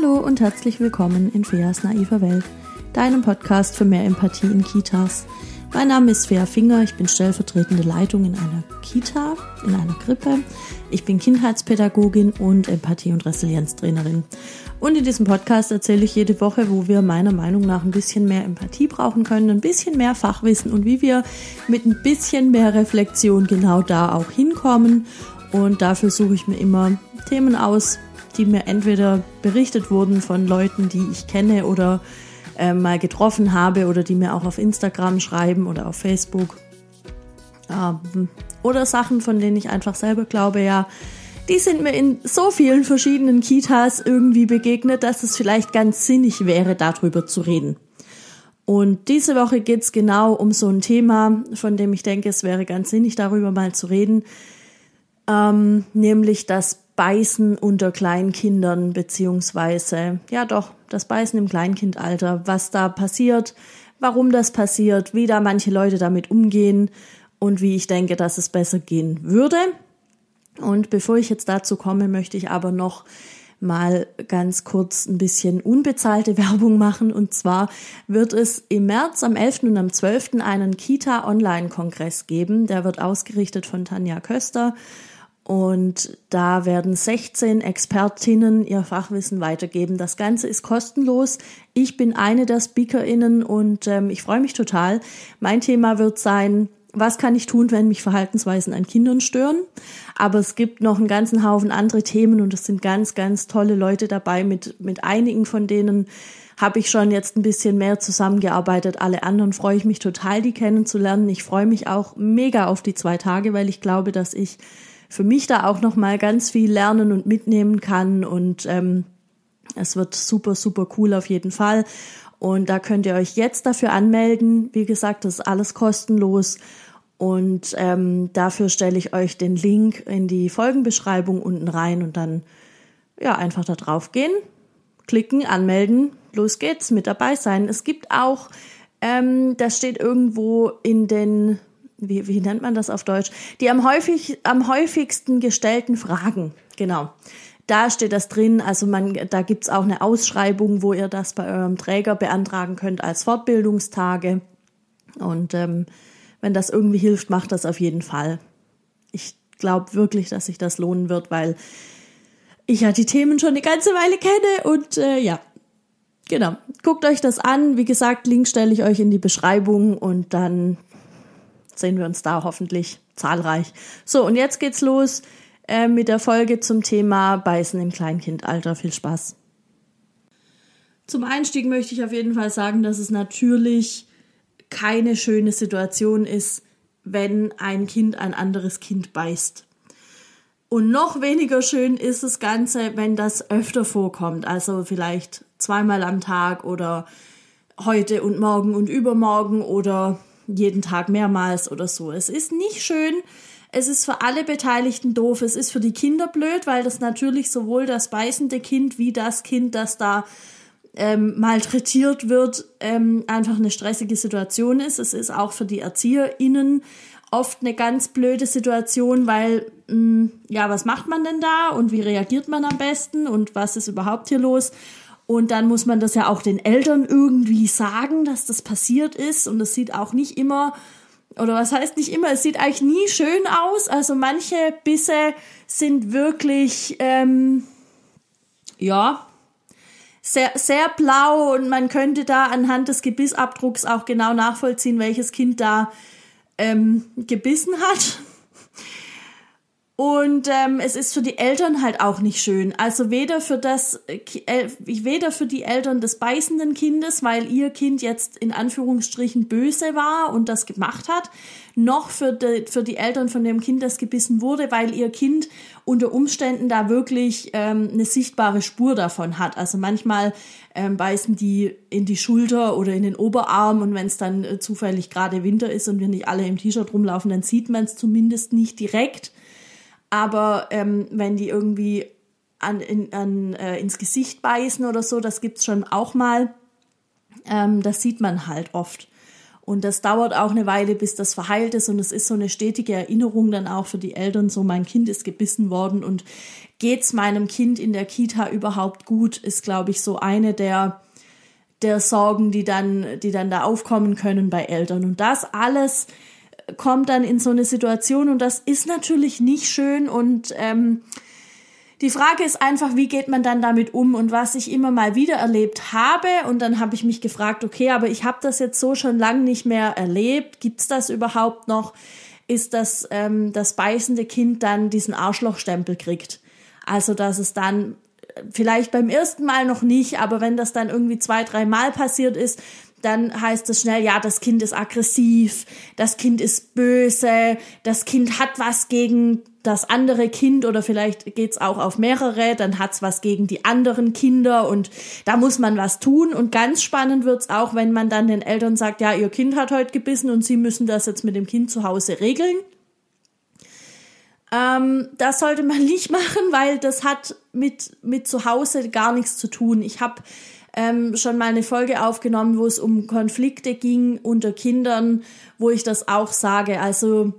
Hallo und herzlich willkommen in Feas naiver Welt, deinem Podcast für mehr Empathie in Kitas. Mein Name ist Fea Finger, ich bin stellvertretende Leitung in einer Kita, in einer Krippe. Ich bin Kindheitspädagogin und Empathie- und Resilienztrainerin. Und in diesem Podcast erzähle ich jede Woche, wo wir meiner Meinung nach ein bisschen mehr Empathie brauchen können, ein bisschen mehr Fachwissen und wie wir mit ein bisschen mehr Reflexion genau da auch hinkommen. Und dafür suche ich mir immer Themen aus, die mir entweder berichtet wurden von Leuten, die ich kenne oder äh, mal getroffen habe oder die mir auch auf Instagram schreiben oder auf Facebook. Ähm, oder Sachen, von denen ich einfach selber glaube, ja, die sind mir in so vielen verschiedenen Kitas irgendwie begegnet, dass es vielleicht ganz sinnig wäre, darüber zu reden. Und diese Woche geht's genau um so ein Thema, von dem ich denke, es wäre ganz sinnig, darüber mal zu reden, ähm, nämlich das Beißen unter Kleinkindern, beziehungsweise, ja doch, das Beißen im Kleinkindalter, was da passiert, warum das passiert, wie da manche Leute damit umgehen und wie ich denke, dass es besser gehen würde. Und bevor ich jetzt dazu komme, möchte ich aber noch mal ganz kurz ein bisschen unbezahlte Werbung machen. Und zwar wird es im März am 11. und am 12. einen Kita-Online-Kongress geben. Der wird ausgerichtet von Tanja Köster. Und da werden 16 Expertinnen ihr Fachwissen weitergeben. Das Ganze ist kostenlos. Ich bin eine der SpeakerInnen und ähm, ich freue mich total. Mein Thema wird sein, was kann ich tun, wenn mich Verhaltensweisen an Kindern stören? Aber es gibt noch einen ganzen Haufen andere Themen und es sind ganz, ganz tolle Leute dabei. Mit, mit einigen von denen habe ich schon jetzt ein bisschen mehr zusammengearbeitet. Alle anderen freue ich mich total, die kennenzulernen. Ich freue mich auch mega auf die zwei Tage, weil ich glaube, dass ich für mich da auch noch mal ganz viel lernen und mitnehmen kann und ähm, es wird super super cool auf jeden Fall und da könnt ihr euch jetzt dafür anmelden. Wie gesagt, das ist alles kostenlos und ähm, dafür stelle ich euch den Link in die Folgenbeschreibung unten rein und dann ja einfach da drauf gehen, klicken, anmelden, los geht's, mit dabei sein. Es gibt auch, ähm, das steht irgendwo in den wie, wie nennt man das auf Deutsch? Die am, häufig, am häufigsten gestellten Fragen. Genau. Da steht das drin. Also man, da gibt's auch eine Ausschreibung, wo ihr das bei eurem Träger beantragen könnt als Fortbildungstage. Und ähm, wenn das irgendwie hilft, macht das auf jeden Fall. Ich glaube wirklich, dass sich das lohnen wird, weil ich ja die Themen schon eine ganze Weile kenne und äh, ja, genau. Guckt euch das an. Wie gesagt, Link stelle ich euch in die Beschreibung und dann sehen wir uns da hoffentlich zahlreich. So, und jetzt geht's los äh, mit der Folge zum Thema Beißen im Kleinkindalter. Viel Spaß. Zum Einstieg möchte ich auf jeden Fall sagen, dass es natürlich keine schöne Situation ist, wenn ein Kind ein anderes Kind beißt. Und noch weniger schön ist das Ganze, wenn das öfter vorkommt. Also vielleicht zweimal am Tag oder heute und morgen und übermorgen oder jeden Tag mehrmals oder so. Es ist nicht schön. Es ist für alle Beteiligten doof. Es ist für die Kinder blöd, weil das natürlich sowohl das beißende Kind wie das Kind, das da ähm, malträtiert wird, ähm, einfach eine stressige Situation ist. Es ist auch für die ErzieherInnen oft eine ganz blöde Situation, weil, mh, mm, ja, was macht man denn da und wie reagiert man am besten und was ist überhaupt hier los? Und dann muss man das ja auch den Eltern irgendwie sagen, dass das passiert ist. Und es sieht auch nicht immer, oder was heißt nicht immer, es sieht eigentlich nie schön aus. Also manche Bisse sind wirklich, ähm, ja, sehr, sehr blau und man könnte da anhand des Gebissabdrucks auch genau nachvollziehen, welches Kind da ähm, gebissen hat. Und ähm, es ist für die Eltern halt auch nicht schön. Also weder für das, äh, weder für die Eltern des beißenden Kindes, weil ihr Kind jetzt in Anführungsstrichen böse war und das gemacht hat, noch für die, für die Eltern von dem Kind, das gebissen wurde, weil ihr Kind unter Umständen da wirklich ähm, eine sichtbare Spur davon hat. Also manchmal ähm, beißen die in die Schulter oder in den Oberarm und wenn es dann äh, zufällig gerade Winter ist und wir nicht alle im T-Shirt rumlaufen, dann sieht man es zumindest nicht direkt. Aber ähm, wenn die irgendwie an, in, an, äh, ins Gesicht beißen oder so, das gibt's schon auch mal. Ähm, das sieht man halt oft. Und das dauert auch eine Weile, bis das verheilt ist. Und es ist so eine stetige Erinnerung dann auch für die Eltern, so mein Kind ist gebissen worden und geht's meinem Kind in der Kita überhaupt gut, ist, glaube ich, so eine der, der Sorgen, die dann, die dann da aufkommen können bei Eltern. Und das alles kommt dann in so eine Situation und das ist natürlich nicht schön und ähm, die Frage ist einfach, wie geht man dann damit um? Und was ich immer mal wieder erlebt habe, und dann habe ich mich gefragt, okay, aber ich habe das jetzt so schon lange nicht mehr erlebt. Gibt's das überhaupt noch? Ist dass ähm, das beißende Kind dann diesen Arschlochstempel kriegt? Also dass es dann vielleicht beim ersten Mal noch nicht, aber wenn das dann irgendwie zwei, drei Mal passiert ist, dann heißt es schnell, ja, das Kind ist aggressiv, das Kind ist böse, das Kind hat was gegen das andere Kind oder vielleicht geht's auch auf mehrere, dann hat's was gegen die anderen Kinder und da muss man was tun. Und ganz spannend wird's auch, wenn man dann den Eltern sagt, ja, ihr Kind hat heute gebissen und sie müssen das jetzt mit dem Kind zu Hause regeln. Ähm, das sollte man nicht machen, weil das hat mit, mit zu Hause gar nichts zu tun. Ich habe ähm, schon mal eine Folge aufgenommen, wo es um Konflikte ging unter Kindern, wo ich das auch sage. Also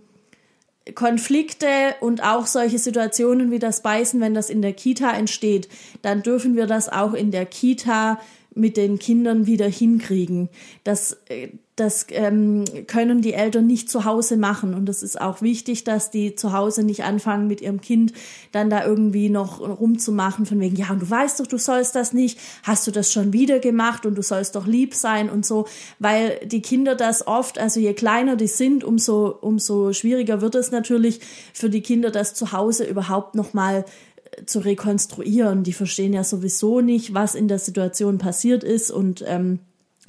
Konflikte und auch solche Situationen wie das Beißen, wenn das in der Kita entsteht, dann dürfen wir das auch in der Kita mit den Kindern wieder hinkriegen. Das, äh, das ähm, können die Eltern nicht zu Hause machen. Und es ist auch wichtig, dass die zu Hause nicht anfangen, mit ihrem Kind dann da irgendwie noch rumzumachen, von wegen, ja, und du weißt doch, du sollst das nicht, hast du das schon wieder gemacht und du sollst doch lieb sein und so, weil die Kinder das oft, also je kleiner die sind, umso, umso schwieriger wird es natürlich für die Kinder, das zu Hause überhaupt nochmal zu rekonstruieren. Die verstehen ja sowieso nicht, was in der Situation passiert ist und ähm,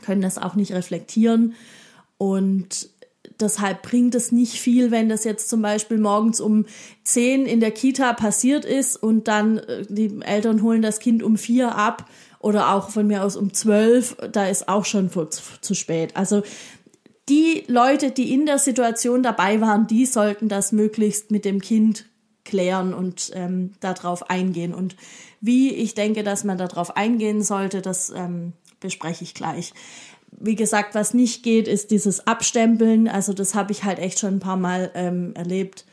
können das auch nicht reflektieren. Und deshalb bringt es nicht viel, wenn das jetzt zum Beispiel morgens um zehn in der Kita passiert ist und dann äh, die Eltern holen das Kind um vier ab oder auch von mir aus um zwölf, da ist auch schon zu spät. Also die Leute, die in der Situation dabei waren, die sollten das möglichst mit dem Kind klären und ähm, darauf eingehen. Und wie ich denke, dass man darauf eingehen sollte, das ähm, bespreche ich gleich. Wie gesagt, was nicht geht, ist dieses Abstempeln. Also das habe ich halt echt schon ein paar Mal ähm, erlebt,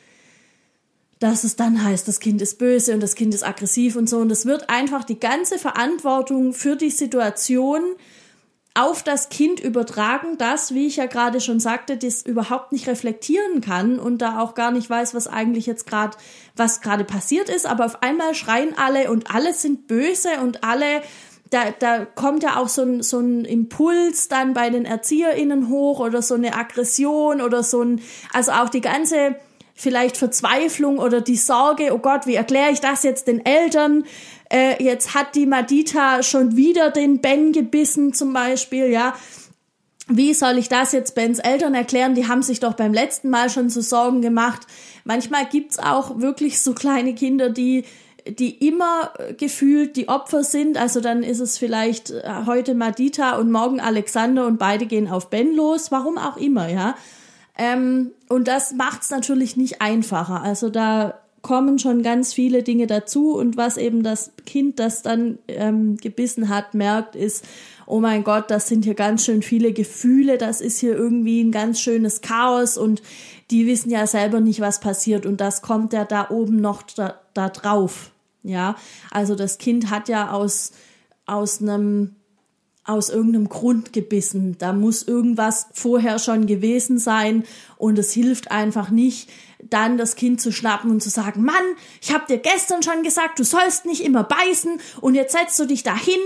dass es dann heißt, das Kind ist böse und das Kind ist aggressiv und so. Und es wird einfach die ganze Verantwortung für die Situation auf das Kind übertragen, das, wie ich ja gerade schon sagte, das überhaupt nicht reflektieren kann und da auch gar nicht weiß, was eigentlich jetzt gerade, was gerade passiert ist. Aber auf einmal schreien alle und alle sind böse und alle, da, da kommt ja auch so ein, so ein Impuls dann bei den ErzieherInnen hoch oder so eine Aggression oder so ein, also auch die ganze, vielleicht Verzweiflung oder die Sorge, oh Gott, wie erkläre ich das jetzt den Eltern? äh, jetzt hat die Madita schon wieder den Ben gebissen zum Beispiel, ja. Wie soll ich das jetzt Bens Eltern erklären? Die haben sich doch beim letzten Mal schon so Sorgen gemacht. Manchmal gibt's auch wirklich so kleine Kinder, die die immer gefühlt die Opfer sind. Also dann ist es vielleicht äh, heute Madita und morgen Alexander und beide gehen auf Ben los. Warum auch immer, ja. Ähm, und das macht's natürlich nicht einfacher. Also da kommen schon ganz viele Dinge dazu und was eben das Kind, das dann ähm, gebissen hat, merkt, ist, oh mein Gott, das sind hier ganz schön viele Gefühle, das ist hier irgendwie ein ganz schönes Chaos und die wissen ja selber nicht, was passiert und das kommt ja da oben noch da, da drauf. Ja, also das Kind hat ja aus, aus einem aus irgendeinem Grund gebissen. Da muss irgendwas vorher schon gewesen sein und es hilft einfach nicht, dann das Kind zu schnappen und zu sagen, Mann, ich habe dir gestern schon gesagt, du sollst nicht immer beißen und jetzt setzt du dich dahin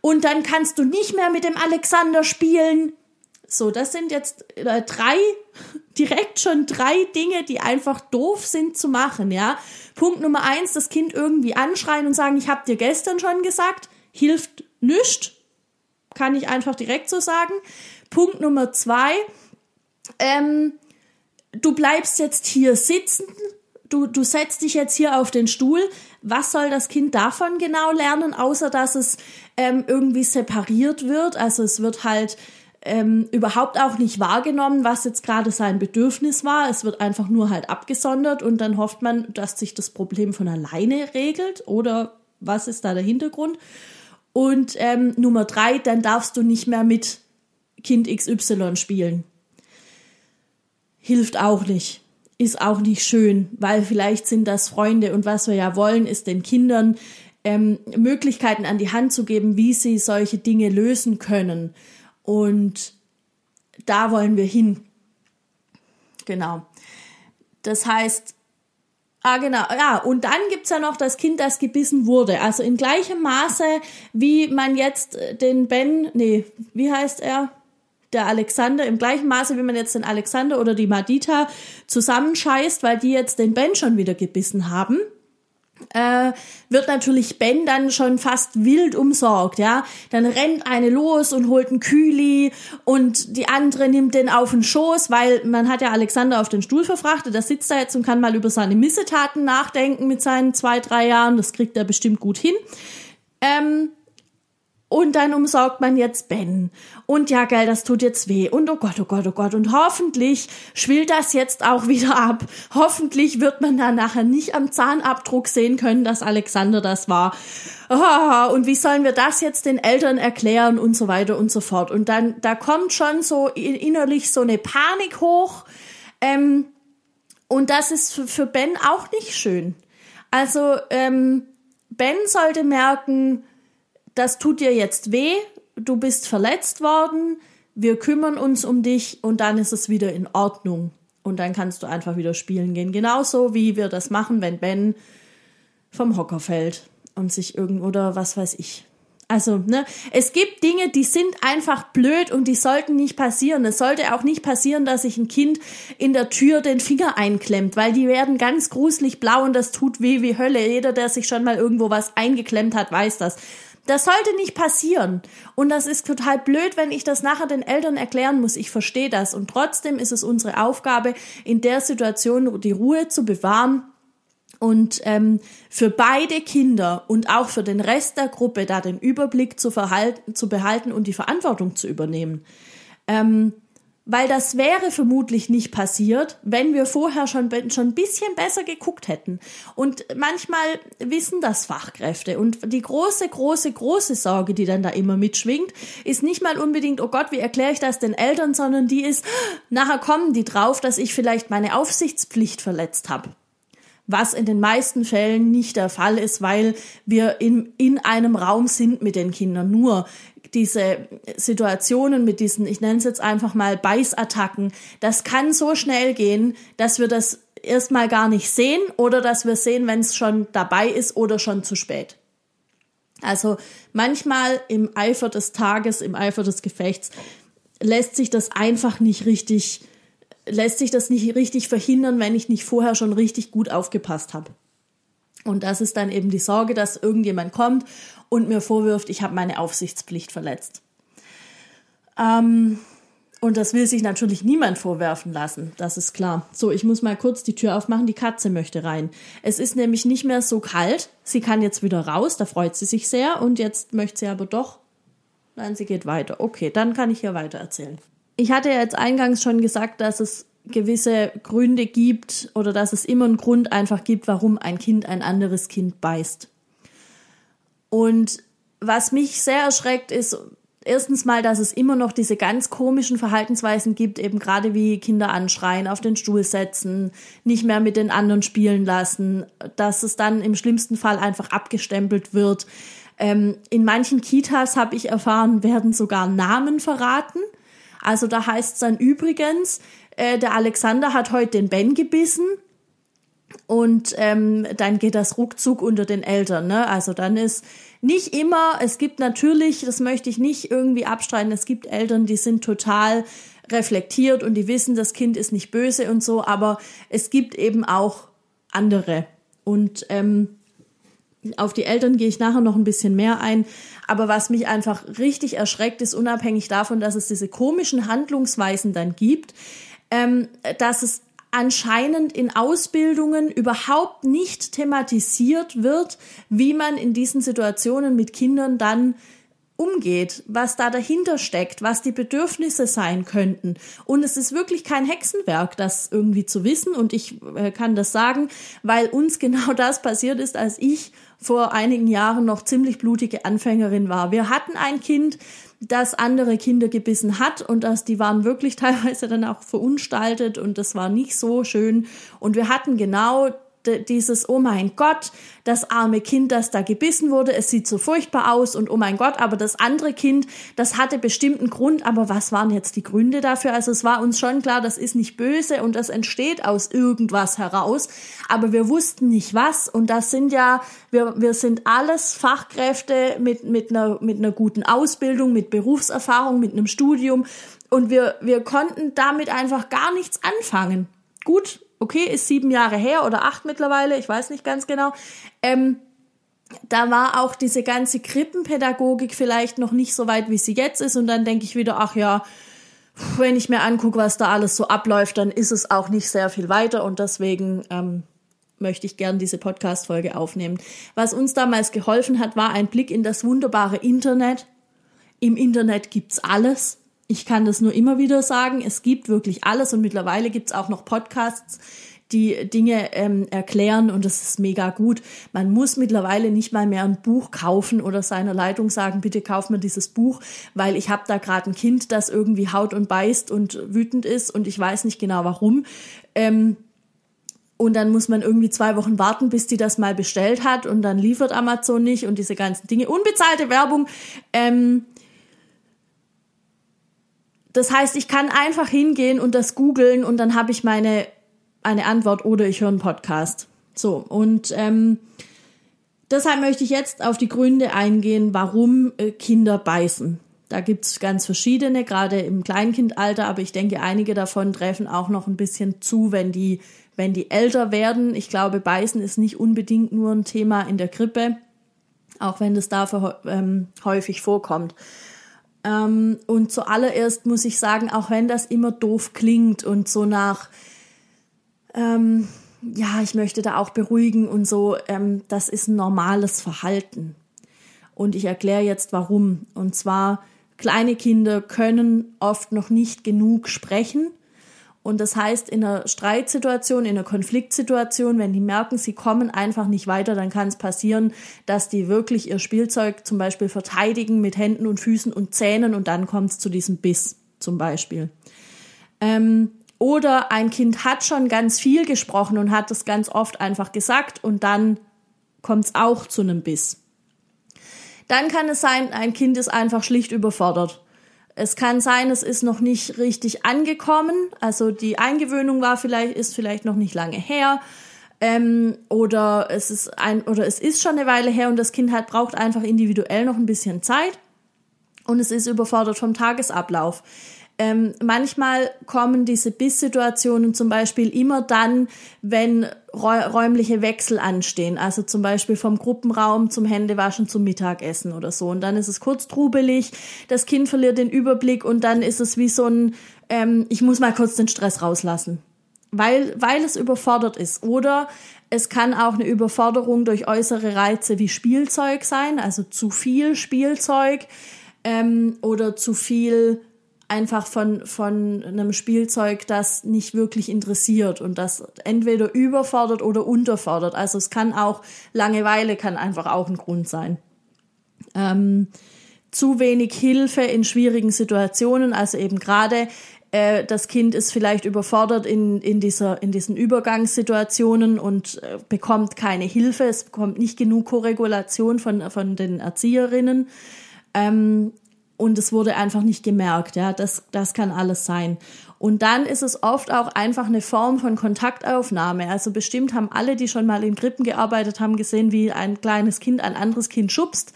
und dann kannst du nicht mehr mit dem Alexander spielen. So, das sind jetzt äh, drei, direkt schon drei Dinge, die einfach doof sind zu machen, ja. Punkt Nummer eins, das Kind irgendwie anschreien und sagen, ich habe dir gestern schon gesagt, hilft nichts, kann ich einfach direkt so sagen. Punkt Nummer zwei, ähm, du bleibst jetzt hier sitzen, du, du setzt dich jetzt hier auf den Stuhl. Was soll das Kind davon genau lernen, außer dass es ähm, irgendwie separiert wird? Also es wird halt ähm, überhaupt auch nicht wahrgenommen, was jetzt gerade sein Bedürfnis war. Es wird einfach nur halt abgesondert und dann hofft man, dass sich das Problem von alleine regelt oder was ist da der Hintergrund? Und ähm, Nummer drei, dann darfst du nicht mehr mit Kind XY spielen hilft auch nicht. Ist auch nicht schön, weil vielleicht sind das Freunde und was wir ja wollen, ist den Kindern ähm, Möglichkeiten an die Hand zu geben, wie sie solche Dinge lösen können. Und da wollen wir hin. Genau. Das heißt, Ah, genau. Ja, und dann gibt's ja noch das Kind, das gebissen wurde. Also in gleichem Maße, wie man jetzt den Ben, nee, wie heißt er? Der Alexander, im gleichen Maße, wie man jetzt den Alexander oder die Madita zusammenscheißt, weil die jetzt den Ben schon wieder gebissen haben äh, wird natürlich Ben dann schon fast wild umsorgt, ja. Dann rennt eine los und holt einen Kühli und die andere nimmt den auf den Schoß, weil man hat ja Alexander auf den Stuhl verfrachtet, da sitzt er jetzt und kann mal über seine Missetaten nachdenken mit seinen zwei, drei Jahren, das kriegt er bestimmt gut hin. Ähm, und dann umsorgt man jetzt Ben. Und ja, geil, das tut jetzt weh. Und oh Gott, oh Gott, oh Gott. Und hoffentlich schwillt das jetzt auch wieder ab. Hoffentlich wird man dann nachher nicht am Zahnabdruck sehen können, dass Alexander das war. Oh, und wie sollen wir das jetzt den Eltern erklären und so weiter und so fort. Und dann, da kommt schon so innerlich so eine Panik hoch. Ähm, und das ist für, für Ben auch nicht schön. Also, ähm, Ben sollte merken, das tut dir jetzt weh, du bist verletzt worden, wir kümmern uns um dich und dann ist es wieder in Ordnung. Und dann kannst du einfach wieder spielen gehen. Genauso wie wir das machen, wenn Ben vom Hocker fällt und sich irgendwo oder was weiß ich. Also, ne, es gibt Dinge, die sind einfach blöd und die sollten nicht passieren. Es sollte auch nicht passieren, dass sich ein Kind in der Tür den Finger einklemmt, weil die werden ganz gruselig blau und das tut weh wie Hölle. Jeder, der sich schon mal irgendwo was eingeklemmt hat, weiß das. Das sollte nicht passieren. Und das ist total blöd, wenn ich das nachher den Eltern erklären muss. Ich verstehe das. Und trotzdem ist es unsere Aufgabe, in der Situation die Ruhe zu bewahren und ähm, für beide Kinder und auch für den Rest der Gruppe da den Überblick zu, verhalten, zu behalten und die Verantwortung zu übernehmen. Ähm, weil das wäre vermutlich nicht passiert, wenn wir vorher schon, schon ein bisschen besser geguckt hätten. Und manchmal wissen das Fachkräfte. Und die große, große, große Sorge, die dann da immer mitschwingt, ist nicht mal unbedingt, oh Gott, wie erkläre ich das den Eltern, sondern die ist, nachher kommen die drauf, dass ich vielleicht meine Aufsichtspflicht verletzt habe was in den meisten Fällen nicht der Fall ist, weil wir in, in einem Raum sind mit den Kindern. Nur diese Situationen mit diesen, ich nenne es jetzt einfach mal Beißattacken, das kann so schnell gehen, dass wir das erstmal gar nicht sehen oder dass wir sehen, wenn es schon dabei ist oder schon zu spät. Also manchmal im Eifer des Tages, im Eifer des Gefechts lässt sich das einfach nicht richtig, lässt sich das nicht richtig verhindern, wenn ich nicht vorher schon richtig gut aufgepasst habe. Und das ist dann eben die Sorge, dass irgendjemand kommt und mir vorwirft, ich habe meine Aufsichtspflicht verletzt. Ähm, und das will sich natürlich niemand vorwerfen lassen, das ist klar. So, ich muss mal kurz die Tür aufmachen, die Katze möchte rein. Es ist nämlich nicht mehr so kalt, sie kann jetzt wieder raus, da freut sie sich sehr und jetzt möchte sie aber doch. Nein, sie geht weiter. Okay, dann kann ich hier weiter erzählen. Ich hatte ja jetzt eingangs schon gesagt, dass es gewisse Gründe gibt oder dass es immer einen Grund einfach gibt, warum ein Kind ein anderes Kind beißt. Und was mich sehr erschreckt, ist erstens mal, dass es immer noch diese ganz komischen Verhaltensweisen gibt, eben gerade wie Kinder anschreien, auf den Stuhl setzen, nicht mehr mit den anderen spielen lassen, dass es dann im schlimmsten Fall einfach abgestempelt wird. Ähm, in manchen Kitas habe ich erfahren, werden sogar Namen verraten. Also da heißt es dann übrigens, äh, der Alexander hat heute den Ben gebissen und ähm, dann geht das ruckzuck unter den Eltern. Ne? Also dann ist nicht immer, es gibt natürlich, das möchte ich nicht irgendwie abstreiten, es gibt Eltern, die sind total reflektiert und die wissen, das Kind ist nicht böse und so, aber es gibt eben auch andere. Und ähm, auf die Eltern gehe ich nachher noch ein bisschen mehr ein. Aber was mich einfach richtig erschreckt, ist unabhängig davon, dass es diese komischen Handlungsweisen dann gibt, ähm, dass es anscheinend in Ausbildungen überhaupt nicht thematisiert wird, wie man in diesen Situationen mit Kindern dann umgeht, was da dahinter steckt, was die Bedürfnisse sein könnten. Und es ist wirklich kein Hexenwerk, das irgendwie zu wissen. Und ich äh, kann das sagen, weil uns genau das passiert ist, als ich vor einigen Jahren noch ziemlich blutige Anfängerin war. Wir hatten ein Kind, dass andere Kinder gebissen hat und dass die waren wirklich teilweise dann auch verunstaltet und das war nicht so schön. Und wir hatten genau dieses, oh mein Gott, das arme Kind, das da gebissen wurde, es sieht so furchtbar aus und oh mein Gott, aber das andere Kind, das hatte bestimmten Grund, aber was waren jetzt die Gründe dafür? Also es war uns schon klar, das ist nicht böse und das entsteht aus irgendwas heraus, aber wir wussten nicht was und das sind ja, wir, wir sind alles Fachkräfte mit, mit, einer, mit einer guten Ausbildung, mit Berufserfahrung, mit einem Studium und wir, wir konnten damit einfach gar nichts anfangen. Gut, okay, ist sieben Jahre her oder acht mittlerweile, ich weiß nicht ganz genau. Ähm, da war auch diese ganze Krippenpädagogik vielleicht noch nicht so weit, wie sie jetzt ist. Und dann denke ich wieder, ach ja, wenn ich mir angucke, was da alles so abläuft, dann ist es auch nicht sehr viel weiter. Und deswegen ähm, möchte ich gern diese Podcast-Folge aufnehmen. Was uns damals geholfen hat, war ein Blick in das wunderbare Internet. Im Internet gibt's alles ich kann das nur immer wieder sagen, es gibt wirklich alles und mittlerweile gibt's auch noch Podcasts, die Dinge ähm, erklären und das ist mega gut. Man muss mittlerweile nicht mal mehr ein Buch kaufen oder seiner Leitung sagen, bitte kauf mir dieses Buch, weil ich habe da gerade ein Kind, das irgendwie haut und beißt und wütend ist und ich weiß nicht genau warum. Ähm, und dann muss man irgendwie zwei Wochen warten, bis die das mal bestellt hat und dann liefert Amazon nicht und diese ganzen Dinge. Unbezahlte Werbung. Ähm, das heißt, ich kann einfach hingehen und das googeln und dann habe ich meine eine Antwort oder ich höre einen Podcast. So, und ähm, deshalb möchte ich jetzt auf die Gründe eingehen, warum äh, Kinder beißen. Da gibt's ganz verschiedene, gerade im Kleinkindalter, aber ich denke, einige davon treffen auch noch ein bisschen zu, wenn die, wenn die älter werden. Ich glaube, Beißen ist nicht unbedingt nur ein Thema in der Krippe, auch wenn das dafür ähm, häufig vorkommt. Ähm, und zuallererst muss ich sagen, auch wenn das immer doof klingt und so nach, ähm, ja, ich möchte da auch beruhigen und so, ähm, das ist ein normales Verhalten. Und ich erkläre jetzt warum. Und zwar, kleine Kinder können oft noch nicht genug sprechen und das heißt, in einer Streitsituation, in einer Konfliktsituation, wenn die merken, sie kommen einfach nicht weiter, dann kann es passieren, dass die wirklich ihr Spielzeug zum Beispiel verteidigen mit Händen und Füßen und Zähnen und dann kommt es zu diesem Biss zum Beispiel. Ähm, oder ein Kind hat schon ganz viel gesprochen und hat das ganz oft einfach gesagt und dann kommt es auch zu einem Biss. Dann kann es sein, ein Kind ist einfach schlicht überfordert. Es kann sein, es ist noch nicht richtig angekommen. Also die Eingewöhnung war vielleicht, ist vielleicht noch nicht lange her. Ähm, oder es ist ein, oder es ist schon eine Weile her und das Kind hat, braucht einfach individuell noch ein bisschen Zeit. Und es ist überfordert vom Tagesablauf. Ähm, manchmal kommen diese Bisssituationen zum Beispiel immer dann, wenn räumliche Wechsel anstehen. Also zum Beispiel vom Gruppenraum zum Händewaschen zum Mittagessen oder so. Und dann ist es kurz trubelig, das Kind verliert den Überblick und dann ist es wie so ein, ähm, ich muss mal kurz den Stress rauslassen. Weil, weil es überfordert ist. Oder es kann auch eine Überforderung durch äußere Reize wie Spielzeug sein, also zu viel Spielzeug ähm, oder zu viel einfach von, von einem Spielzeug, das nicht wirklich interessiert und das entweder überfordert oder unterfordert. Also es kann auch, Langeweile kann einfach auch ein Grund sein. Ähm, zu wenig Hilfe in schwierigen Situationen, also eben gerade äh, das Kind ist vielleicht überfordert in, in, dieser, in diesen Übergangssituationen und äh, bekommt keine Hilfe, es bekommt nicht genug Korregulation von, von den Erzieherinnen. Ähm, und es wurde einfach nicht gemerkt. Ja, das, das kann alles sein. Und dann ist es oft auch einfach eine Form von Kontaktaufnahme. Also bestimmt haben alle, die schon mal in Krippen gearbeitet haben, gesehen, wie ein kleines Kind ein anderes Kind schubst.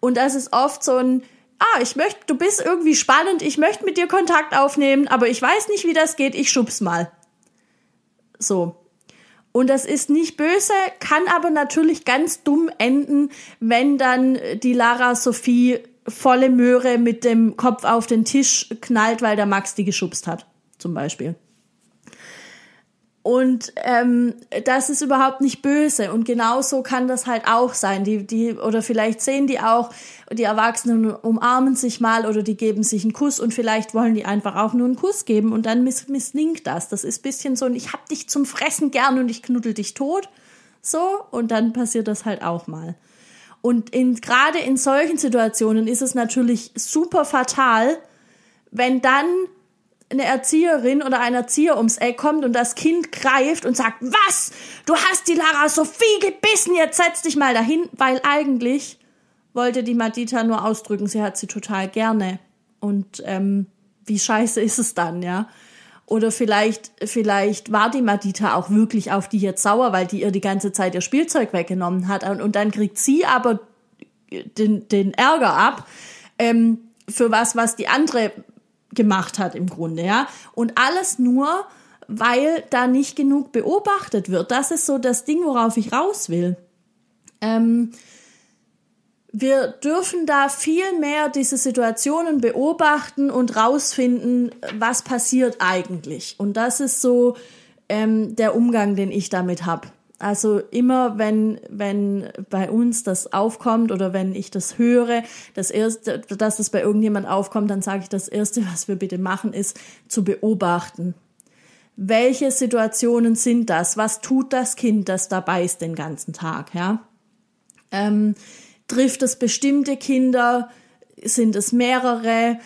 Und das ist oft so ein, ah, ich möchte, du bist irgendwie spannend, ich möchte mit dir Kontakt aufnehmen, aber ich weiß nicht, wie das geht, ich schub's mal. So. Und das ist nicht böse, kann aber natürlich ganz dumm enden, wenn dann die Lara Sophie volle Möhre mit dem Kopf auf den Tisch knallt, weil der Max die geschubst hat, zum Beispiel. Und ähm, das ist überhaupt nicht böse. Und genauso kann das halt auch sein. Die, die, oder vielleicht sehen die auch, die Erwachsenen umarmen sich mal oder die geben sich einen Kuss und vielleicht wollen die einfach auch nur einen Kuss geben und dann miss, misslingt das. Das ist bisschen so ein Ich hab dich zum Fressen gern und ich knuddel dich tot. So, und dann passiert das halt auch mal. Und in, gerade in solchen Situationen ist es natürlich super fatal, wenn dann eine Erzieherin oder ein Erzieher ums Eck kommt und das Kind greift und sagt, was? Du hast die Lara Sophie gebissen, jetzt setz dich mal dahin, weil eigentlich wollte die Madita nur ausdrücken, sie hat sie total gerne. Und ähm, wie scheiße ist es dann, ja? Oder vielleicht, vielleicht war die Madita auch wirklich auf die jetzt sauer, weil die ihr die ganze Zeit ihr Spielzeug weggenommen hat. Und, und dann kriegt sie aber den, den Ärger ab ähm, für was, was die andere gemacht hat im Grunde, ja. Und alles nur, weil da nicht genug beobachtet wird. Das ist so das Ding, worauf ich raus will. Ähm, wir dürfen da viel mehr diese Situationen beobachten und rausfinden, was passiert eigentlich. Und das ist so ähm, der Umgang, den ich damit habe. Also immer, wenn, wenn bei uns das aufkommt oder wenn ich das höre, das erste, dass das bei irgendjemand aufkommt, dann sage ich, das erste, was wir bitte machen, ist zu beobachten. Welche Situationen sind das? Was tut das Kind, das dabei ist den ganzen Tag, ja? Ähm, Trifft es bestimmte Kinder? Sind es mehrere?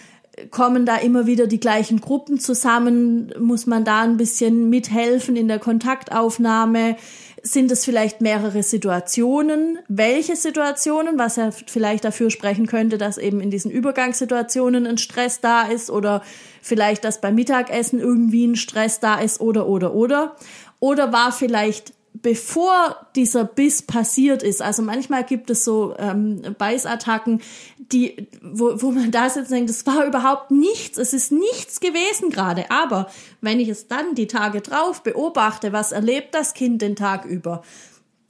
Kommen da immer wieder die gleichen Gruppen zusammen? Muss man da ein bisschen mithelfen in der Kontaktaufnahme? Sind es vielleicht mehrere Situationen? Welche Situationen? Was ja vielleicht dafür sprechen könnte, dass eben in diesen Übergangssituationen ein Stress da ist oder vielleicht, dass beim Mittagessen irgendwie ein Stress da ist oder, oder, oder. Oder war vielleicht bevor dieser Biss passiert ist, also manchmal gibt es so ähm, Beißattacken, die, wo, wo man da sitzt und denkt, das war überhaupt nichts, es ist nichts gewesen gerade. Aber wenn ich es dann die Tage drauf beobachte, was erlebt das Kind den Tag über,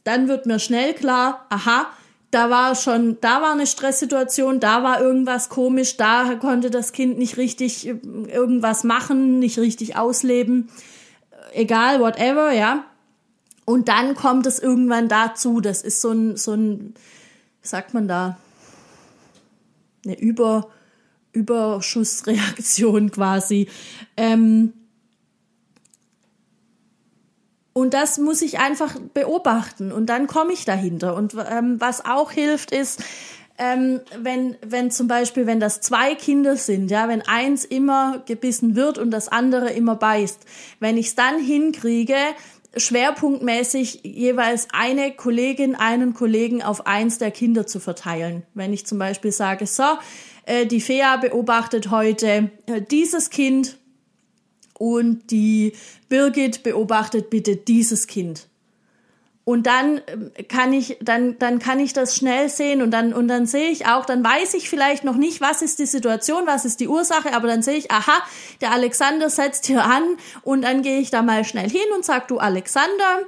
dann wird mir schnell klar, aha, da war schon, da war eine Stresssituation, da war irgendwas komisch, da konnte das Kind nicht richtig äh, irgendwas machen, nicht richtig ausleben, egal, whatever, ja. Und dann kommt es irgendwann dazu. Das ist so ein, so ein, wie sagt man da, eine Über, Überschussreaktion quasi. Ähm, und das muss ich einfach beobachten und dann komme ich dahinter. Und ähm, was auch hilft, ist, ähm, wenn, wenn zum Beispiel, wenn das zwei Kinder sind, ja, wenn eins immer gebissen wird und das andere immer beißt, wenn ich es dann hinkriege, schwerpunktmäßig jeweils eine Kollegin, einen Kollegen auf eins der Kinder zu verteilen. Wenn ich zum Beispiel sage, so, äh, die Fea beobachtet heute äh, dieses Kind und die Birgit beobachtet bitte dieses Kind. Und dann ähm, kann ich, dann, dann kann ich das schnell sehen und dann, und dann sehe ich auch, dann weiß ich vielleicht noch nicht, was ist die Situation, was ist die Ursache, aber dann sehe ich, aha, der Alexander setzt hier an und dann gehe ich da mal schnell hin und sag, du Alexander,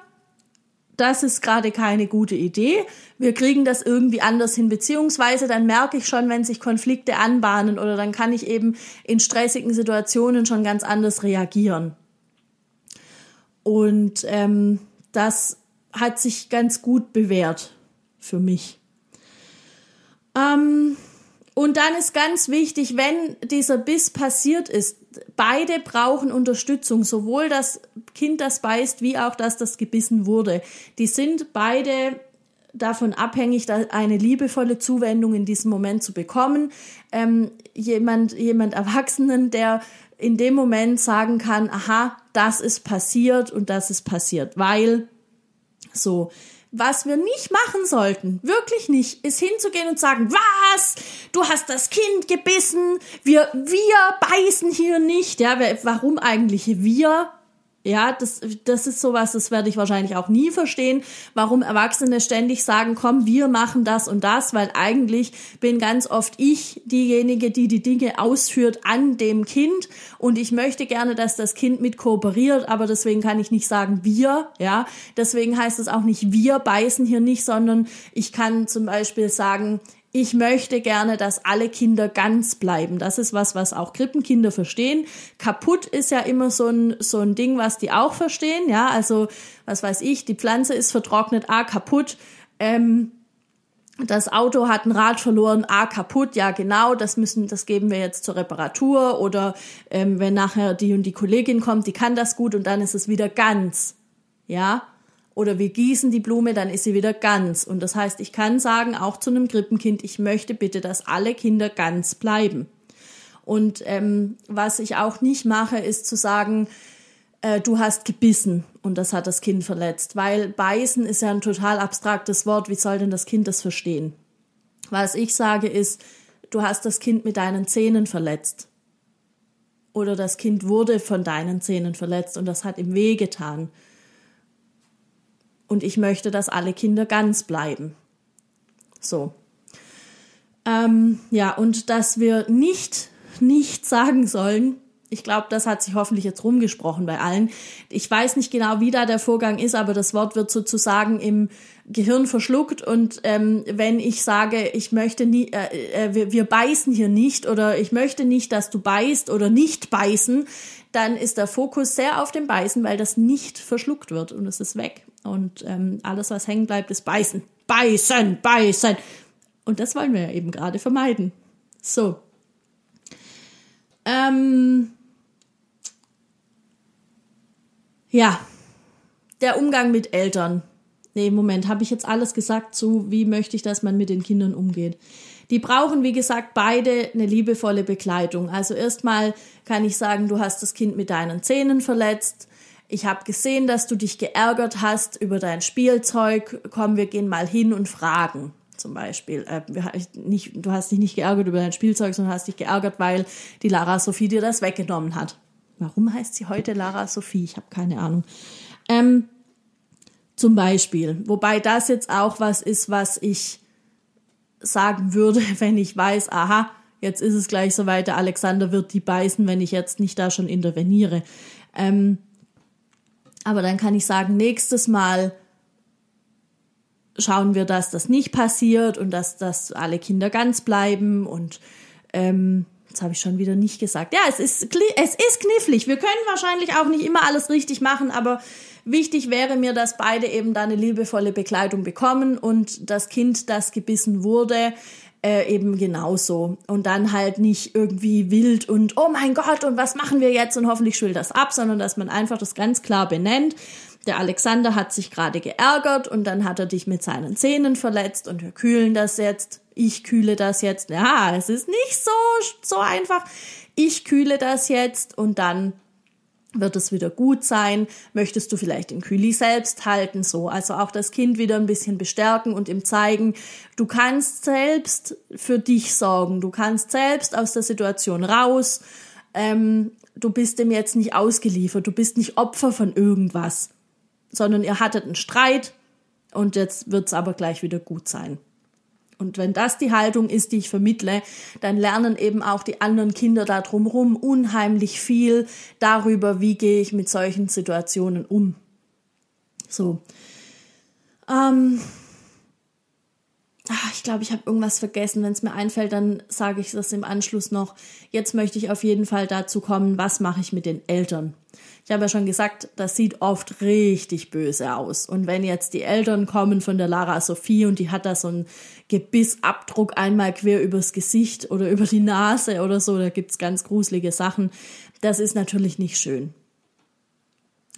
das ist gerade keine gute Idee. Wir kriegen das irgendwie anders hin, beziehungsweise dann merke ich schon, wenn sich Konflikte anbahnen oder dann kann ich eben in stressigen Situationen schon ganz anders reagieren. Und ähm, das hat sich ganz gut bewährt für mich. Ähm, und dann ist ganz wichtig, wenn dieser Biss passiert ist, beide brauchen Unterstützung, sowohl das Kind, das beißt, wie auch das, das gebissen wurde. Die sind beide davon abhängig, eine liebevolle Zuwendung in diesem Moment zu bekommen. Ähm, jemand, jemand Erwachsenen, der in dem Moment sagen kann, aha, das ist passiert und das ist passiert, weil so. Was wir nicht machen sollten, wirklich nicht, ist hinzugehen und sagen, was? Du hast das Kind gebissen, wir, wir beißen hier nicht, ja, warum eigentlich wir? Ja, das, das ist sowas, das werde ich wahrscheinlich auch nie verstehen, warum Erwachsene ständig sagen, komm, wir machen das und das, weil eigentlich bin ganz oft ich diejenige, die die Dinge ausführt an dem Kind und ich möchte gerne, dass das Kind mit kooperiert, aber deswegen kann ich nicht sagen wir, ja, deswegen heißt es auch nicht wir beißen hier nicht, sondern ich kann zum Beispiel sagen, ich möchte gerne, dass alle Kinder ganz bleiben. Das ist was, was auch Krippenkinder verstehen. Kaputt ist ja immer so ein, so ein Ding, was die auch verstehen. Ja, also, was weiß ich, die Pflanze ist vertrocknet, ah, kaputt. Ähm, das Auto hat ein Rad verloren, ah, kaputt, ja genau, das müssen, das geben wir jetzt zur Reparatur oder ähm, wenn nachher die und die Kollegin kommt, die kann das gut und dann ist es wieder ganz. Ja, oder wir gießen die Blume, dann ist sie wieder ganz. Und das heißt, ich kann sagen, auch zu einem Krippenkind, ich möchte bitte, dass alle Kinder ganz bleiben. Und ähm, was ich auch nicht mache, ist zu sagen, äh, du hast gebissen und das hat das Kind verletzt. Weil beißen ist ja ein total abstraktes Wort. Wie soll denn das Kind das verstehen? Was ich sage ist, du hast das Kind mit deinen Zähnen verletzt. Oder das Kind wurde von deinen Zähnen verletzt und das hat ihm wehgetan. Und ich möchte, dass alle Kinder ganz bleiben. So. Ähm, ja, und dass wir nicht, nicht sagen sollen, ich glaube, das hat sich hoffentlich jetzt rumgesprochen bei allen. Ich weiß nicht genau, wie da der Vorgang ist, aber das Wort wird sozusagen im Gehirn verschluckt. Und ähm, wenn ich sage, ich möchte nie, äh, äh, wir, wir beißen hier nicht oder ich möchte nicht, dass du beißt oder nicht beißen, dann ist der Fokus sehr auf dem Beißen, weil das nicht verschluckt wird und es ist weg. Und ähm, alles, was hängen bleibt, ist Beißen. Beißen, beißen. Und das wollen wir ja eben gerade vermeiden. So. Ähm, Ja, der Umgang mit Eltern. Nee, Moment, habe ich jetzt alles gesagt zu, wie möchte ich, dass man mit den Kindern umgeht? Die brauchen, wie gesagt, beide eine liebevolle Begleitung. Also erstmal kann ich sagen, du hast das Kind mit deinen Zähnen verletzt. Ich habe gesehen, dass du dich geärgert hast über dein Spielzeug. Komm, wir gehen mal hin und fragen. Zum Beispiel, äh, nicht, du hast dich nicht geärgert über dein Spielzeug, sondern hast dich geärgert, weil die Lara Sophie dir das weggenommen hat. Warum heißt sie heute Lara Sophie? Ich habe keine Ahnung. Ähm, zum Beispiel. Wobei das jetzt auch was ist, was ich sagen würde, wenn ich weiß, aha, jetzt ist es gleich so weit, der Alexander wird die beißen, wenn ich jetzt nicht da schon interveniere. Ähm, aber dann kann ich sagen, nächstes Mal schauen wir, dass das nicht passiert und dass, dass alle Kinder ganz bleiben und ähm, Jetzt habe ich schon wieder nicht gesagt. Ja, es ist, es ist knifflig. Wir können wahrscheinlich auch nicht immer alles richtig machen, aber wichtig wäre mir, dass beide eben da eine liebevolle Begleitung bekommen und das Kind, das gebissen wurde, äh, eben genauso. Und dann halt nicht irgendwie wild und oh mein Gott, und was machen wir jetzt und hoffentlich schwillt das ab, sondern dass man einfach das ganz klar benennt. Der Alexander hat sich gerade geärgert und dann hat er dich mit seinen Zähnen verletzt und wir kühlen das jetzt ich kühle das jetzt. Ja, es ist nicht so, so einfach. Ich kühle das jetzt und dann wird es wieder gut sein. Möchtest du vielleicht den Kühli selbst halten, so. Also auch das Kind wieder ein bisschen bestärken und ihm zeigen, du kannst selbst für dich sorgen. Du kannst selbst aus der Situation raus. Ähm, du bist dem jetzt nicht ausgeliefert. Du bist nicht Opfer von irgendwas, sondern ihr hattet einen Streit und jetzt wird's aber gleich wieder gut sein. Und wenn das die Haltung ist, die ich vermittle, dann lernen eben auch die anderen Kinder da drumherum unheimlich viel darüber, wie gehe ich mit solchen Situationen um. So. Ähm, ach, ich glaube, ich habe irgendwas vergessen. Wenn es mir einfällt, dann sage ich das im Anschluss noch. Jetzt möchte ich auf jeden Fall dazu kommen, was mache ich mit den Eltern? Ich habe ja schon gesagt, das sieht oft richtig böse aus. Und wenn jetzt die Eltern kommen von der Lara Sophie und die hat da so einen Gebissabdruck einmal quer übers Gesicht oder über die Nase oder so, da gibt's ganz gruselige Sachen, das ist natürlich nicht schön.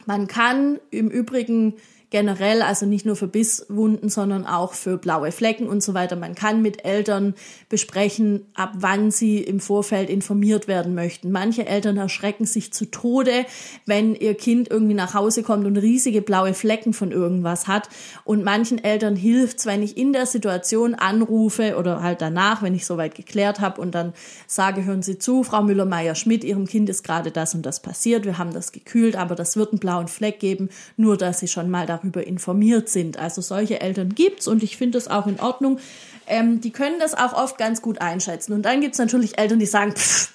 Man kann im Übrigen generell, also nicht nur für Bisswunden, sondern auch für blaue Flecken und so weiter. Man kann mit Eltern besprechen, ab wann sie im Vorfeld informiert werden möchten. Manche Eltern erschrecken sich zu Tode, wenn ihr Kind irgendwie nach Hause kommt und riesige blaue Flecken von irgendwas hat. Und manchen Eltern hilft's, wenn ich in der Situation anrufe oder halt danach, wenn ich soweit geklärt habe und dann sage, hören Sie zu, Frau Müller-Meyer-Schmidt, Ihrem Kind ist gerade das und das passiert. Wir haben das gekühlt, aber das wird einen blauen Fleck geben, nur dass Sie schon mal darüber darüber informiert sind. Also solche Eltern gibt's und ich finde das auch in Ordnung. Ähm, die können das auch oft ganz gut einschätzen. Und dann gibt's natürlich Eltern, die sagen, pff,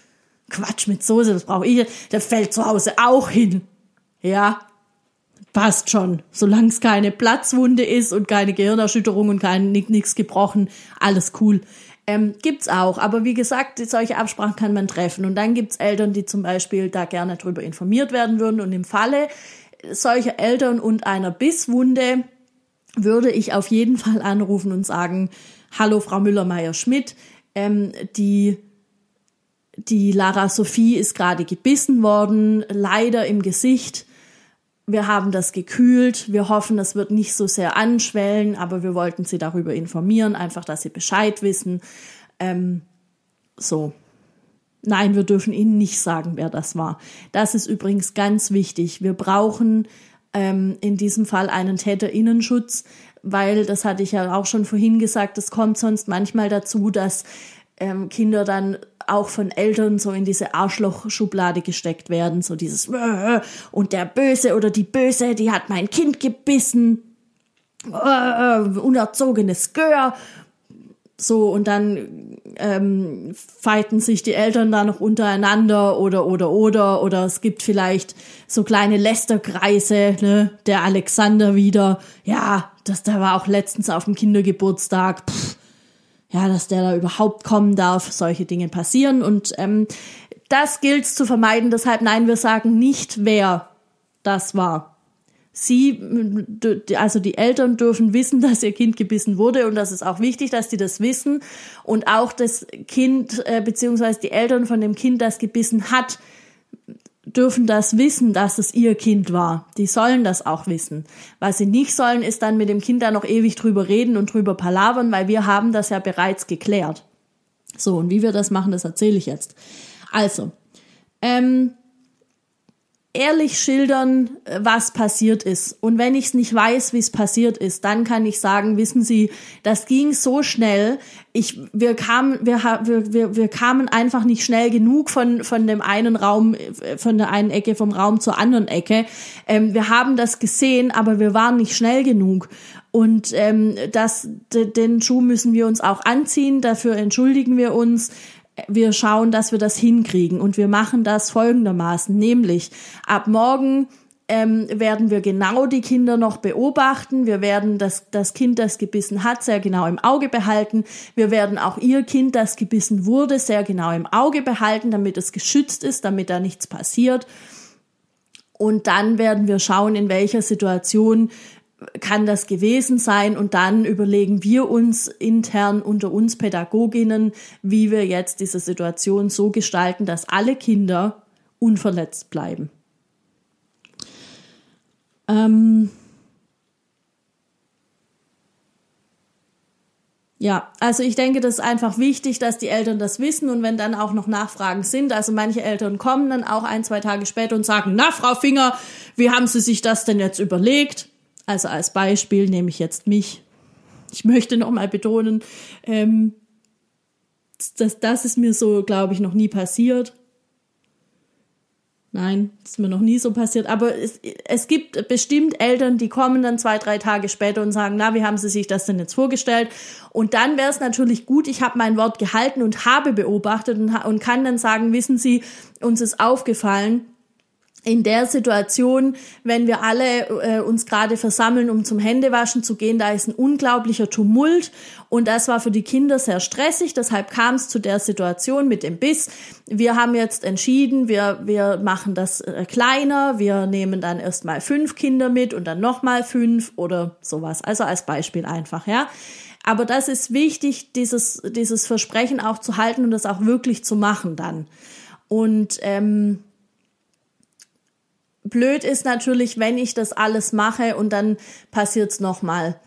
Quatsch mit Soße, das brauche ich. Der fällt zu Hause auch hin. Ja, passt schon. Solange es keine Platzwunde ist und keine Gehirnerschütterung und kein nichts gebrochen, alles cool. Ähm, gibt's auch, aber wie gesagt, solche Absprachen kann man treffen. Und dann gibt's Eltern, die zum Beispiel da gerne drüber informiert werden würden. Und im Falle solcher Eltern und einer Bisswunde würde ich auf jeden Fall anrufen und sagen, hallo Frau Müller-Meyer-Schmidt, ähm, die die Lara Sophie ist gerade gebissen worden, leider im Gesicht. wir haben das gekühlt. Wir hoffen, es wird nicht so sehr anschwellen, aber wir wollten sie darüber informieren, einfach, dass sie Bescheid wissen. Ähm, so. Nein, wir dürfen Ihnen nicht sagen, wer das war. Das ist übrigens ganz wichtig. Wir brauchen ähm, in diesem Fall einen Täterinnenschutz, weil, das hatte ich ja auch schon vorhin gesagt, es kommt sonst manchmal dazu, dass ähm, Kinder dann auch von Eltern so in diese Arschloch-Schublade gesteckt werden, so dieses und der Böse oder die Böse, die hat mein Kind gebissen, unerzogenes Gör. So, und dann ähm, fighten sich die Eltern da noch untereinander oder, oder, oder, oder es gibt vielleicht so kleine Lästerkreise, ne, der Alexander wieder, ja, das, der war auch letztens auf dem Kindergeburtstag, pff, ja, dass der da überhaupt kommen darf. Solche Dinge passieren und ähm, das gilt zu vermeiden. Deshalb nein, wir sagen nicht, wer das war. Sie, also die Eltern dürfen wissen, dass ihr Kind gebissen wurde und das ist auch wichtig, dass die das wissen und auch das Kind äh, beziehungsweise die Eltern von dem Kind, das gebissen hat, dürfen das wissen, dass es ihr Kind war. Die sollen das auch wissen. Was sie nicht sollen, ist dann mit dem Kind da noch ewig drüber reden und drüber palavern, weil wir haben das ja bereits geklärt. So, und wie wir das machen, das erzähle ich jetzt. Also, ähm, ehrlich schildern, äh, was passiert ist. Und wenn ich es nicht weiß, wie es passiert ist, dann kann ich sagen, wissen Sie, das ging so schnell. Ich, wir kamen, wir, wir, wir, wir kamen einfach nicht schnell genug von, von dem einen Raum, äh, von der einen Ecke vom Raum zur anderen Ecke. Ähm, wir haben das gesehen, aber wir waren nicht schnell genug. Und ähm, das, den Schuh müssen wir uns auch anziehen. Dafür entschuldigen wir uns wir schauen, dass wir das hinkriegen. Und wir machen das folgendermaßen, nämlich ab morgen ähm, werden wir genau die Kinder noch beobachten. Wir werden das, das Kind, das gebissen hat, sehr genau im Auge behalten. Wir werden auch ihr Kind, das gebissen wurde, sehr genau im Auge behalten, damit es geschützt ist, damit da nichts passiert. Und dann werden wir schauen, in welcher Situation kann das gewesen sein und dann überlegen wir uns intern unter uns Pädagoginnen, wie wir jetzt diese Situation so gestalten, dass alle Kinder unverletzt bleiben. Ähm ja, also ich denke, das ist einfach wichtig, dass die Eltern das wissen und wenn dann auch noch Nachfragen sind, also manche Eltern kommen dann auch ein, zwei Tage später und sagen, na, Frau Finger, wie haben Sie sich das denn jetzt überlegt? Also als Beispiel nehme ich jetzt mich. Ich möchte nochmal betonen, ähm, das, das ist mir so, glaube ich, noch nie passiert. Nein, ist mir noch nie so passiert. Aber es, es gibt bestimmt Eltern, die kommen dann zwei, drei Tage später und sagen, na, wie haben Sie sich das denn jetzt vorgestellt? Und dann wäre es natürlich gut, ich habe mein Wort gehalten und habe beobachtet und, und kann dann sagen, wissen Sie, uns ist aufgefallen, in der Situation, wenn wir alle äh, uns gerade versammeln, um zum Händewaschen zu gehen, da ist ein unglaublicher Tumult und das war für die Kinder sehr stressig. Deshalb kam es zu der Situation mit dem Biss. Wir haben jetzt entschieden, wir, wir machen das äh, kleiner. Wir nehmen dann erstmal fünf Kinder mit und dann nochmal fünf oder sowas. Also als Beispiel einfach, ja. Aber das ist wichtig, dieses, dieses Versprechen auch zu halten und das auch wirklich zu machen dann. Und ähm, blöd ist natürlich, wenn ich das alles mache und dann passiert's nochmal.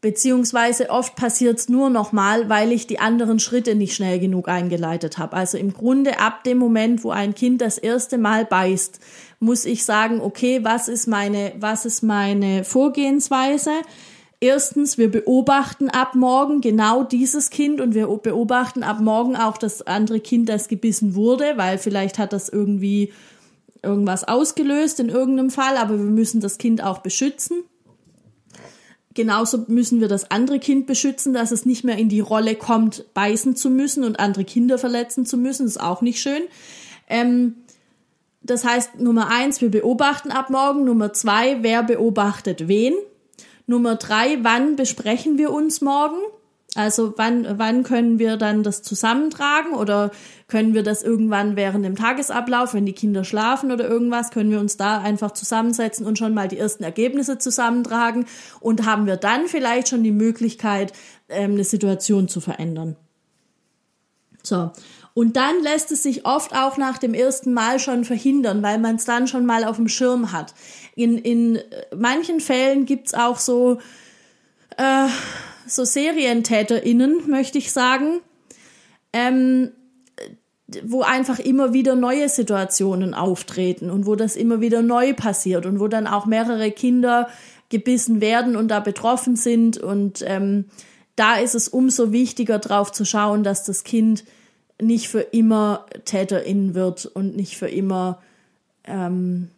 Beziehungsweise oft passiert's nur nochmal, weil ich die anderen Schritte nicht schnell genug eingeleitet habe. Also im Grunde ab dem Moment, wo ein Kind das erste Mal beißt, muss ich sagen, okay, was ist meine, was ist meine Vorgehensweise? Erstens, wir beobachten ab morgen genau dieses Kind und wir beobachten ab morgen auch das andere Kind, das gebissen wurde, weil vielleicht hat das irgendwie irgendwas ausgelöst in irgendeinem Fall, aber wir müssen das Kind auch beschützen. Genauso müssen wir das andere Kind beschützen, dass es nicht mehr in die Rolle kommt, beißen zu müssen und andere Kinder verletzen zu müssen. Das ist auch nicht schön. Ähm, das heißt, Nummer eins, wir beobachten ab morgen. Nummer zwei, wer beobachtet wen? Nummer drei, wann besprechen wir uns morgen? Also wann, wann können wir dann das zusammentragen oder können wir das irgendwann während dem Tagesablauf, wenn die Kinder schlafen oder irgendwas, können wir uns da einfach zusammensetzen und schon mal die ersten Ergebnisse zusammentragen und haben wir dann vielleicht schon die Möglichkeit, ähm, eine Situation zu verändern. So. Und dann lässt es sich oft auch nach dem ersten Mal schon verhindern, weil man es dann schon mal auf dem Schirm hat. In, in manchen Fällen gibt's auch so, äh, so SerientäterInnen, möchte ich sagen, ähm, wo einfach immer wieder neue Situationen auftreten und wo das immer wieder neu passiert und wo dann auch mehrere Kinder gebissen werden und da betroffen sind. Und ähm, da ist es umso wichtiger, drauf zu schauen, dass das Kind nicht für immer Täterin wird und nicht für immer ähm,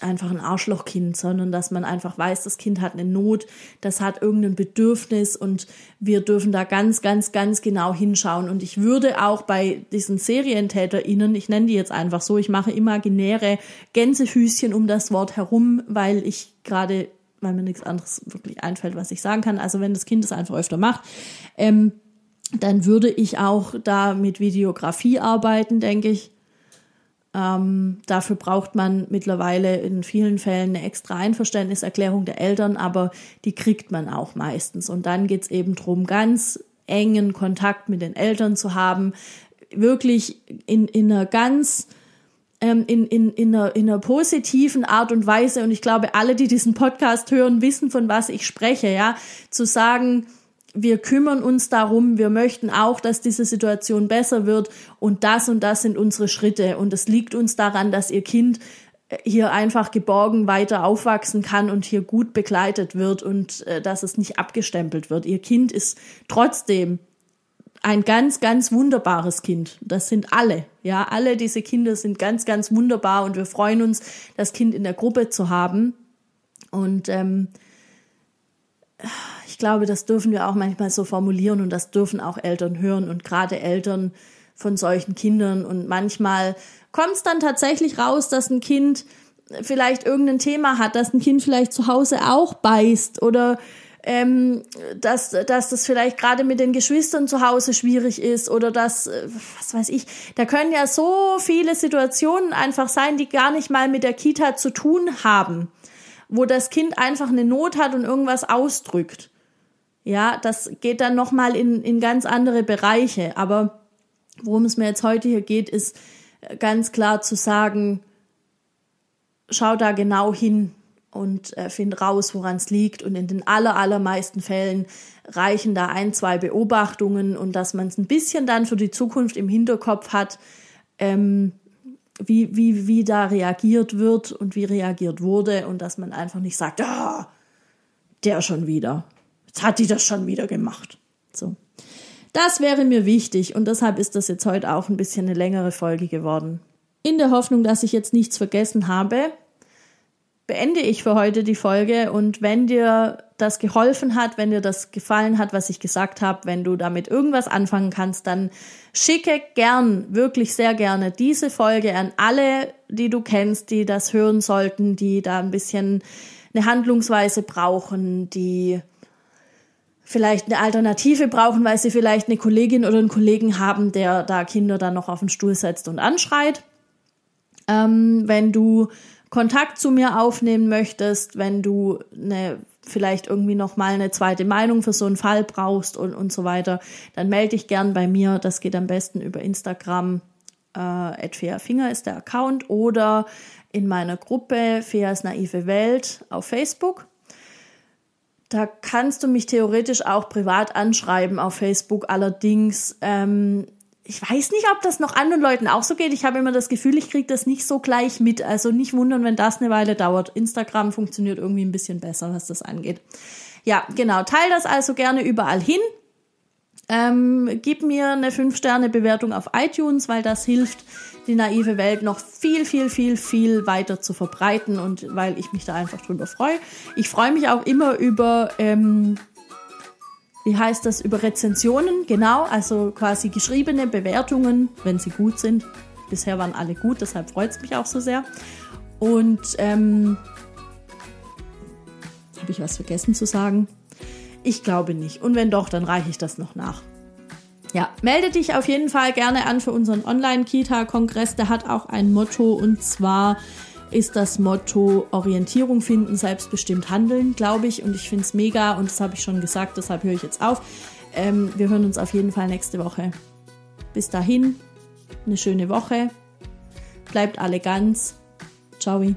einfach ein Arschlochkind, sondern dass man einfach weiß, das Kind hat eine Not, das hat irgendein Bedürfnis und wir dürfen da ganz, ganz, ganz genau hinschauen. Und ich würde auch bei diesen SerientäterInnen, ich nenne die jetzt einfach so, ich mache imaginäre Gänsefüßchen um das Wort herum, weil ich gerade, weil mir nichts anderes wirklich einfällt, was ich sagen kann. Also wenn das Kind es einfach öfter macht, ähm, dann würde ich auch da mit Videografie arbeiten, denke ich. Ähm, dafür braucht man mittlerweile in vielen Fällen eine extra Einverständniserklärung der Eltern, aber die kriegt man auch meistens. Und dann geht's eben drum, ganz engen Kontakt mit den Eltern zu haben, wirklich in, in einer ganz ähm, in, in, in, einer, in einer positiven Art und Weise, und ich glaube, alle, die diesen Podcast hören, wissen, von was ich spreche, ja, zu sagen, wir kümmern uns darum, wir möchten auch, dass diese Situation besser wird und das und das sind unsere Schritte und es liegt uns daran, dass ihr Kind äh, hier einfach geborgen weiter aufwachsen kann und hier gut begleitet wird und äh, dass es nicht abgestempelt wird. Ihr Kind ist trotzdem ein ganz, ganz wunderbares Kind. Das sind alle. Ja, alle diese Kinder sind ganz, ganz wunderbar und wir freuen uns, das Kind in der Gruppe zu haben. Und ähm, ich glaube, das dürfen wir auch manchmal so formulieren und das dürfen auch Eltern hören und gerade Eltern von solchen Kindern. Und manchmal kommt es dann tatsächlich raus, dass ein Kind vielleicht irgendein Thema hat, dass ein Kind vielleicht zu Hause auch beißt oder ähm, dass, dass das vielleicht gerade mit den Geschwistern zu Hause schwierig ist oder dass, äh, was weiß ich, da können ja so viele Situationen einfach sein, die gar nicht mal mit der Kita zu tun haben, wo das Kind einfach eine Not hat und irgendwas ausdrückt. Ja, das geht dann nochmal in, in ganz andere Bereiche. Aber worum es mir jetzt heute hier geht, ist äh, ganz klar zu sagen, schau da genau hin und äh, find raus, woran es liegt. Und in den aller, allermeisten Fällen reichen da ein, zwei Beobachtungen und dass man es ein bisschen dann für die Zukunft im Hinterkopf hat, ähm, wie, wie, wie da reagiert wird und wie reagiert wurde und dass man einfach nicht sagt, ah, der schon wieder. Jetzt hat die das schon wieder gemacht. So. Das wäre mir wichtig und deshalb ist das jetzt heute auch ein bisschen eine längere Folge geworden. In der Hoffnung, dass ich jetzt nichts vergessen habe, beende ich für heute die Folge und wenn dir das geholfen hat, wenn dir das gefallen hat, was ich gesagt habe, wenn du damit irgendwas anfangen kannst, dann schicke gern, wirklich sehr gerne diese Folge an alle, die du kennst, die das hören sollten, die da ein bisschen eine Handlungsweise brauchen, die vielleicht eine Alternative brauchen, weil sie vielleicht eine Kollegin oder einen Kollegen haben, der da Kinder dann noch auf den Stuhl setzt und anschreit. Ähm, wenn du Kontakt zu mir aufnehmen möchtest, wenn du eine vielleicht irgendwie noch mal eine zweite Meinung für so einen Fall brauchst und, und so weiter, dann melde dich gern bei mir. Das geht am besten über Instagram. Äh, Finger ist der Account oder in meiner Gruppe Feas naive Welt auf Facebook. Da kannst du mich theoretisch auch privat anschreiben auf Facebook. Allerdings, ähm, ich weiß nicht, ob das noch anderen Leuten auch so geht. Ich habe immer das Gefühl, ich kriege das nicht so gleich mit. Also nicht wundern, wenn das eine Weile dauert. Instagram funktioniert irgendwie ein bisschen besser, was das angeht. Ja, genau. Teil das also gerne überall hin. Ähm, gib mir eine 5-Sterne-Bewertung auf iTunes, weil das hilft, die naive Welt noch viel, viel, viel, viel weiter zu verbreiten und weil ich mich da einfach drüber freue. Ich freue mich auch immer über, ähm, wie heißt das, über Rezensionen, genau, also quasi geschriebene Bewertungen, wenn sie gut sind. Bisher waren alle gut, deshalb freut es mich auch so sehr. Und ähm, habe ich was vergessen zu sagen? Ich glaube nicht. Und wenn doch, dann reiche ich das noch nach. Ja, melde dich auf jeden Fall gerne an für unseren Online-Kita-Kongress. Der hat auch ein Motto und zwar ist das Motto Orientierung finden, selbstbestimmt handeln, glaube ich. Und ich finde es mega und das habe ich schon gesagt, deshalb höre ich jetzt auf. Ähm, wir hören uns auf jeden Fall nächste Woche. Bis dahin, eine schöne Woche. Bleibt alle ganz. Ciao.